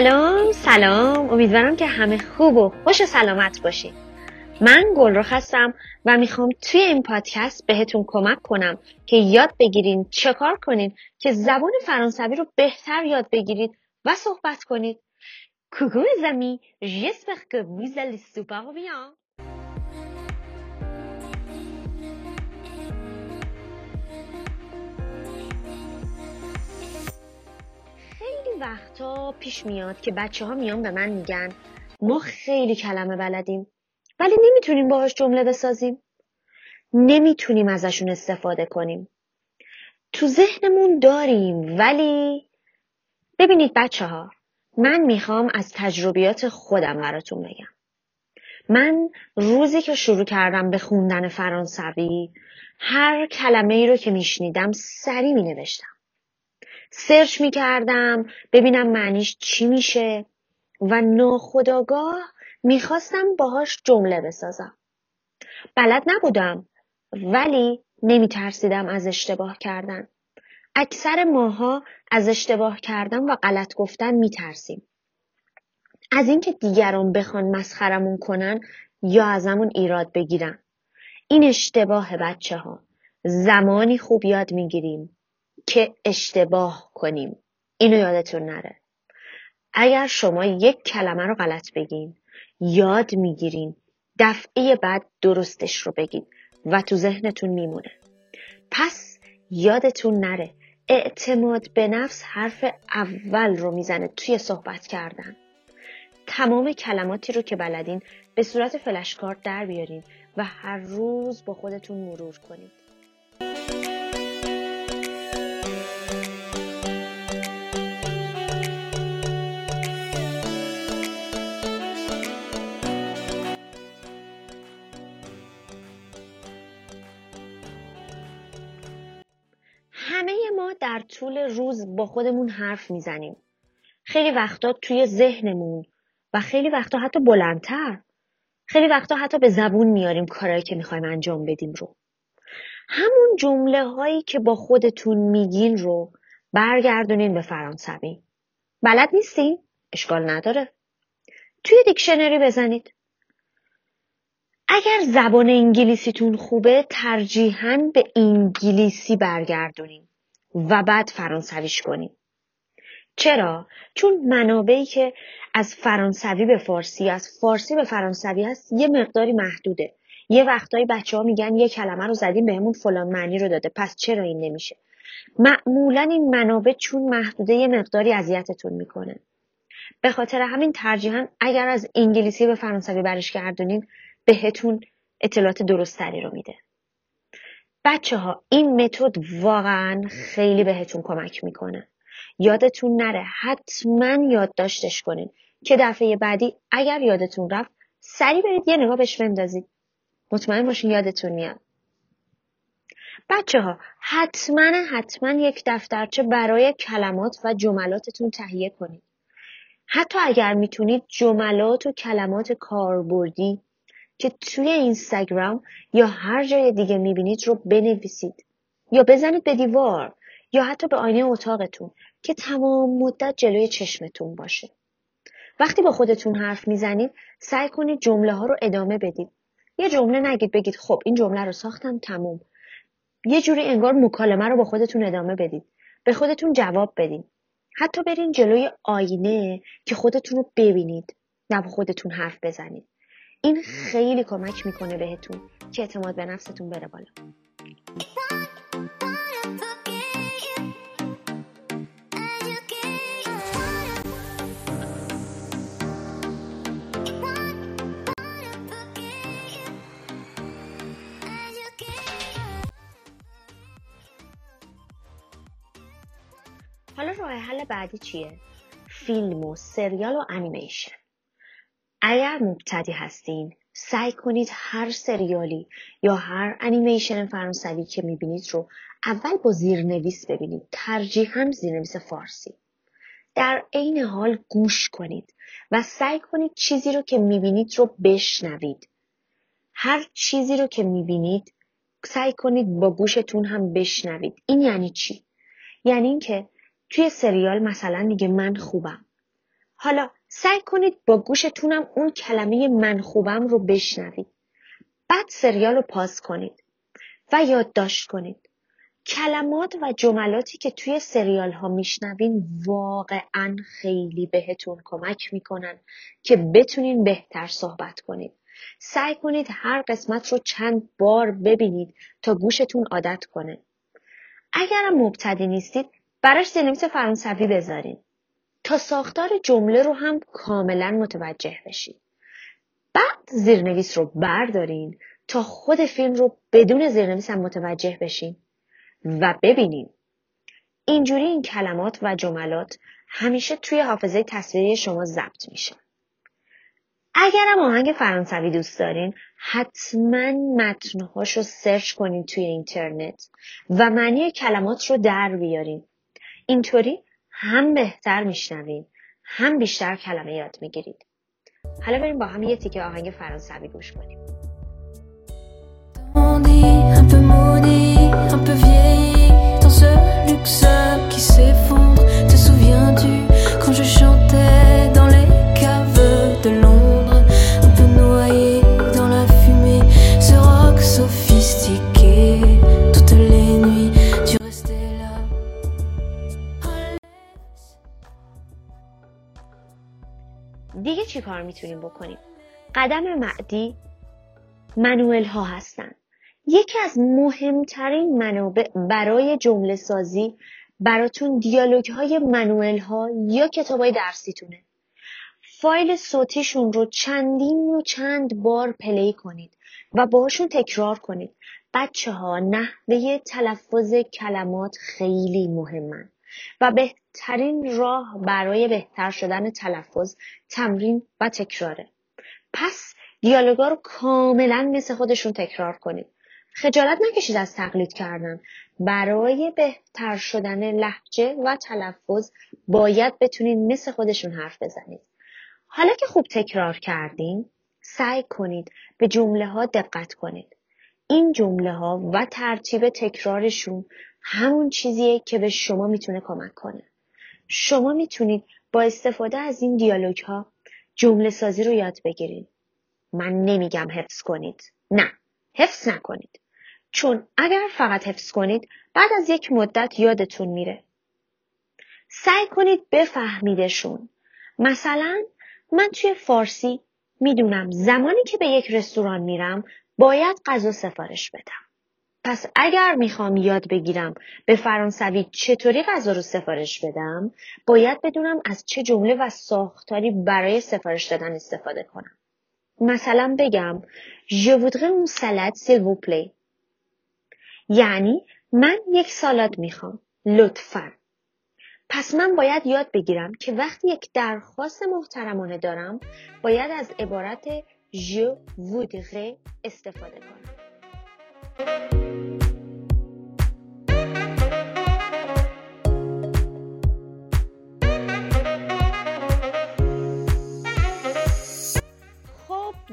سلام سلام. امیدوارم که همه خوب و خوش و سلامت باشین. من گلرخ هستم و می‌خوام توی این پادکست بهتون کمک کنم که یاد بگیرین چه کار کنین که زبان فرانسوی رو بهتر یاد بگیرید و صحبت کنید. Les amis, j'espère que vous allez super. وقتا پیش میاد که بچه ها میان به من میگن ما خیلی کلمه بلدیم ولی نمی‌تونیم باهاش جمله بسازیم. نمی‌تونیم ازشون استفاده کنیم. تو ذهنمون داریم ولی ببینید بچه ها من می‌خوام از تجربیات خودم براتون بگم. من روزی که شروع کردم به خوندن فرانسوی هر کلمه ای رو که میشنیدم سری می نوشتم. سرچ می کردم ببینم معنیش چی میشه و ناخداگاه می‌خواستم باهاش جمله بسازم. بلد نبودم ولی نمی ترسیدم از اشتباه کردن. اکثر ماها از اشتباه کردن و غلط گفتن میترسیم. از اینکه دیگران بخوان مسخرمون کنن یا ازمون ایراد بگیرن. این اشتباه بچه ها. زمانی خوب یاد می‌گیریم که اشتباه کنیم. اینو یادتون نره. اگر شما یک کلمه رو غلط بگین یاد می‌گیرین دفعه بعد درستش رو بگید و تو ذهنتون میمونه. پس یادتون نره اعتماد به نفس حرف اول رو می‌زنه توی صحبت کردن تمام کلماتی رو که بلدین به صورت فلشکارت در بیارین و هر روز با خودتون مرور کنید طول روز با خودمون حرف می‌زنیم. خیلی وقتا توی ذهنمون و خیلی وقتا حتی بلندتر. خیلی وقتا حتی به زبون میاریم کارهایی که می‌خوایم انجام بدیم رو. همون جمله هایی که با خودتون میگین رو برگردونین به فرانسوی. بلد نیستین؟ اشکال نداره. توی دیکشنری بزنید. اگر زبان انگلیسیتون خوبه ترجیحاً به انگلیسی برگردونین و بعد فرانسویش کنین. چرا؟ چون منابعی که از فرانسوی به فارسی از فارسی به فرانسوی هست یه مقداری محدوده. یه وقتایی بچه ها میگن یه کلمه رو زدیم بهمون فلان معنی رو داده پس چرا این نمیشه؟ معمولا این منابع چون محدوده یه مقداری اذیتتون می‌کنه. به خاطر همین ترجیحاً اگر از انگلیسی به فرانسوی برش گردونین بهتون اطلاعات درستری رو میده. بچه ها این متد واقعا خیلی بهتون کمک می‌کنه. یادتون نره حتما یادداشتش کنین که دفعه بعدی اگر یادتون رفت سری برید یه نگاه بهش بندازید. مطمئن باشین یادتون میاد. بچه ها حتما حتما یک دفترچه برای کلمات و جملاتتون تهیه کنید. حتی اگر می‌تونید جملات و کلمات کاربردی که توی اینستاگرام یا هر جای دیگه می‌بینید رو بنویسید یا بزنید به دیوار یا حتی به آینه اتاقتون که تمام مدت جلوی چشمتون باشه. وقتی با خودتون حرف می‌زنید سعی کنید جمله ها رو ادامه بدید. یه جمله نگید بگید خب این جمله رو ساختم تموم. یه جوری انگار مکالمه رو با خودتون ادامه بدید. به خودتون جواب بدین. حتی برین جلوی آینه که خودتون رو ببینید. نه با خودتون حرف بزنید. این خیلی کمک می‌کنه بهتون که اعتماد به نفستون بره بالا حالا راه حل بعدی چیه؟ فیلم و سریال و انیمیشن اگر مبتدی هستین سعی کنید هر سریالی یا هر انیمیشن فرانسوی که می‌بینید رو اول با زیرنویس ببینید. ترجیحاً زیرنویس فارسی. در عین حال گوش کنید و سعی کنید چیزی رو که می‌بینید رو بشنوید. هر چیزی رو که می‌بینید سعی کنید با گوشتون هم بشنوید. این یعنی چی؟ یعنی اینکه توی سریال مثلا میگه من خوبم. حالا سعی کنید با گوشتونم اون کلمه من خوبم رو بشنوید. بعد سریال رو پاس کنید و یادداشت کنید. کلمات و جملاتی که توی سریال ها میشنوین واقعا خیلی بهتون کمک می‌کنن که بتونین بهتر صحبت کنید. سعی کنید هر قسمت رو چند بار ببینید تا گوشتون عادت کنه. اگرم مبتدی نیستید براش زیرنویس فرانسوی بذارین تا ساختار جمله رو هم کاملا متوجه بشید. بعد زیرنویس رو بردارین تا خود فیلم رو بدون زیرنویس هم متوجه بشین و ببینین. اینجوری این کلمات و جملات همیشه توی حافظه تصویری شما ضبط میشه. اگرم آهنگ فرانسوی دوست دارین حتما متنهاش رو سرچ کنین توی اینترنت و معنی کلمات رو در بیارین اینطوری هم بهتر میشنوین هم بیشتر کلمه یاد می‌گیرید. حالا بریم با هم یه تیکه آهنگ فرانسوی گوش کنیم. دیگه چی کار می‌تونیم بکنیم؟ قدم معدی منوئل ها هستن. یکی از مهمترین منابع برای جمله سازی براتون دیالوگ های منوئل ها یا کتاب های درسیتونه. فایل صوتیشون رو چندین و چند بار پلی کنید و باهاشون تکرار کنید. بچه ها نحوه تلفظ کلمات خیلی مهمن. و بهترین راه برای بهتر شدن تلفظ تمرین و تکراره. پس دیالوگا رو کاملا مثل خودشون تکرار کنید. خجالت نکشید از تقلید کردن. برای بهتر شدن لحجه و تلفظ باید بتونید مثل خودشون حرف بزنید. حالا که خوب تکرار کردین سعی کنید به جمله ها دقت کنید. این جمله ها و ترتیب تکرارشون همون چیزیه که به شما می‌تونه کمک کنه. شما می‌تونید با استفاده از این دیالوگ ها جمله سازی رو یاد بگیرید. من نمیگم حفظ کنید. نه، حفظ نکنید. چون اگر فقط حفظ کنید بعد از یک مدت یادتون میره. سعی کنید بفهمیدشون. مثلا من توی فارسی می‌دونم زمانی که به یک رستوران میرم باید غذا سفارش بدم. پس اگر می‌خوام یاد بگیرم به فرانسوی چطوری غذا رو سفارش بدم باید بدونم از چه جمله و ساختاری برای سفارش دادن استفاده کنم. مثلا بگم Je voudrais un salade s'il vous plaît. یعنی من یک سالاد می‌خوام لطفا. پس من باید یاد بگیرم که وقتی یک درخواست محترمانه دارم باید از عبارت Je voudrais استفاده کنم.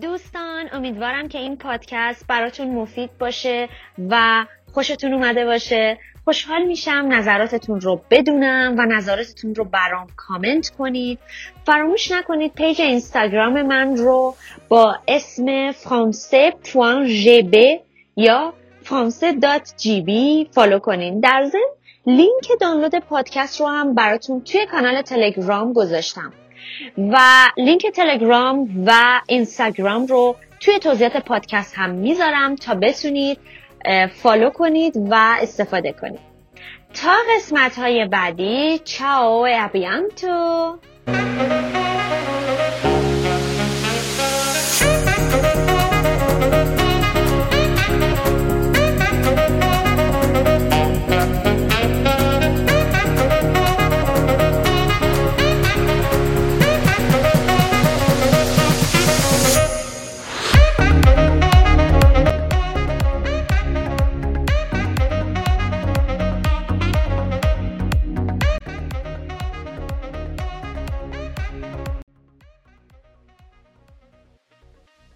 دوستان امیدوارم که این پادکست براتون مفید باشه و خوشتون اومده باشه. خوشحال میشم نظراتتون رو بدونم و نظراتتون رو برام کامنت کنید. فراموش نکنید page اینستاگرام من رو با اسم فرانسه.gb یا فرانسه.gb follow کنین. در ضمن لینک دانلود پادکست رو هم براتون توی کانال تلگرام گذاشتم. و لینک تلگرام و اینستاگرام رو توی توضیحات پادکست هم می‌ذارم تا بتونید follow کنید و استفاده کنید. تا قسمت های بعدی چاو ابیانتو.